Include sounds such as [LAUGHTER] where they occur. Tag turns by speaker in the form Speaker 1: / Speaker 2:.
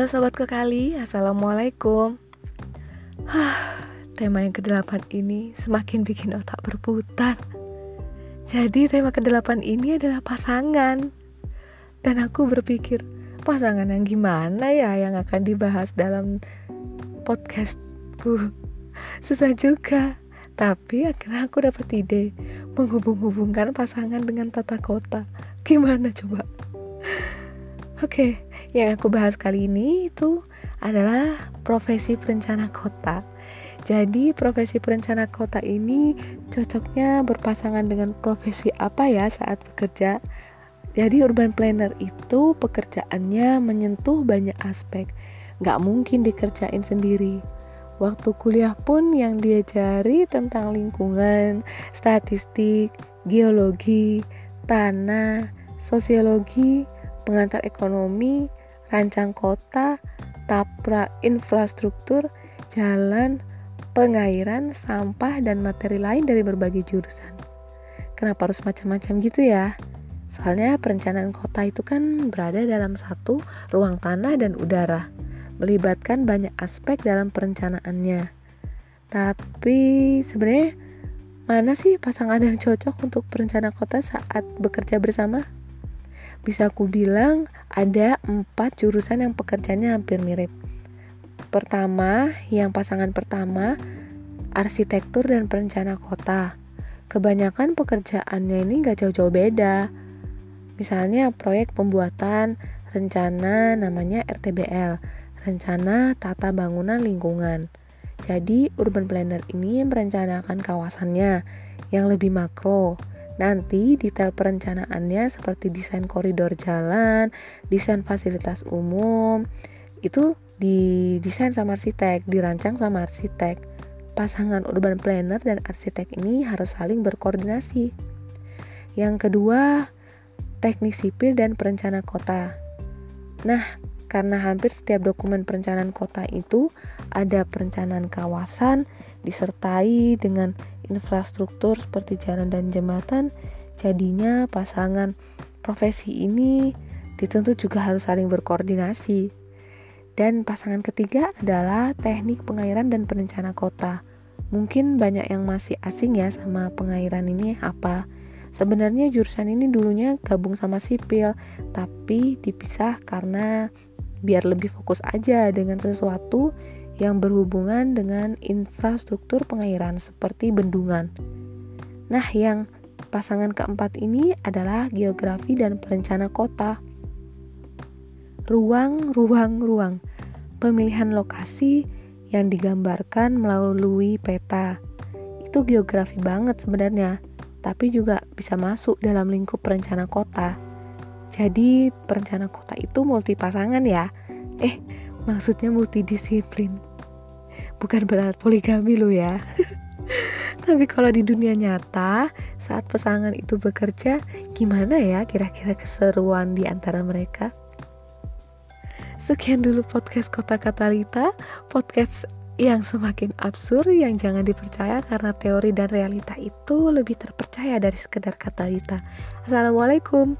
Speaker 1: Halo sobat kekali, Assalamualaikum. Hah, tema yang ke-8 ini semakin bikin otak berputar. Jadi tema ke-8 ini adalah pasangan. Dan aku berpikir, pasangan yang gimana ya yang akan dibahas dalam podcastku? Susah juga. Tapi akhirnya aku dapat ide Menghubung-hubungkan pasangan dengan tata kota. Gimana coba? Oke, yang aku bahas kali ini itu adalah profesi perencana kota. Jadi, profesi perencana kota ini cocoknya berpasangan dengan profesi apa ya saat bekerja? Jadi, urban planner itu pekerjaannya menyentuh banyak aspek, nggak mungkin dikerjain sendiri. Waktu kuliah pun yang diajari tentang lingkungan, statistik, geologi, tanah, sosiologi, pengantar ekonomi, rancang kota, tapra infrastruktur, jalan, pengairan, sampah, dan materi lain dari berbagai jurusan. Kenapa harus macam-macam gitu ya? Soalnya perencanaan kota itu kan berada dalam satu ruang tanah dan udara, melibatkan banyak aspek dalam perencanaannya. Tapi sebenarnya mana sih pasangan yang cocok untuk perencana kota saat bekerja bersama? Bisa aku bilang ada empat jurusan yang pekerjaannya hampir mirip. Pertama, yang pasangan pertama, arsitektur dan perencana kota. Kebanyakan pekerjaannya ini gak jauh-jauh beda. Misalnya proyek pembuatan rencana namanya RTBL, rencana tata bangunan lingkungan. Jadi urban planner ini merencanakan kawasannya yang lebih makro, Nanti detail perencanaannya seperti desain koridor jalan, desain fasilitas umum, itu didesain sama arsitek, dirancang sama arsitek. Pasangan urban planner dan arsitek ini harus saling berkoordinasi. Yang kedua, teknik sipil dan perencana kota. Nah, karena hampir setiap dokumen perencanaan kota itu ada perencanaan kawasan disertai dengan infrastruktur seperti jalan dan jembatan, jadinya pasangan profesi ini dituntut juga harus saling berkoordinasi. Dan pasangan ketiga adalah teknik pengairan dan perencana kota. Mungkin banyak yang masih asing ya sama pengairan ini apa. Sebenarnya jurusan ini dulunya gabung sama sipil, tapi dipisah karena biar lebih fokus aja dengan sesuatu yang berhubungan dengan infrastruktur pengairan seperti bendungan. Nah, yang pasangan keempat ini adalah geografi dan perencana kota. Ruang, ruang, ruang. Pemilihan lokasi yang digambarkan melalui peta. Itu geografi banget sebenarnya, tapi juga bisa masuk dalam lingkup perencana kota. Jadi, perencana kota itu multi pasangan ya. Eh, maksudnya multidisiplin bukan berat poligami lo ya. [LAUGHS] Tapi kalau di dunia nyata saat pasangan itu bekerja gimana ya kira-kira keseruan di antara mereka? Sekian dulu podcast kota katalita podcast yang semakin absurd yang jangan dipercaya karena teori dan realita itu lebih terpercaya dari sekedar katalita assalamualaikum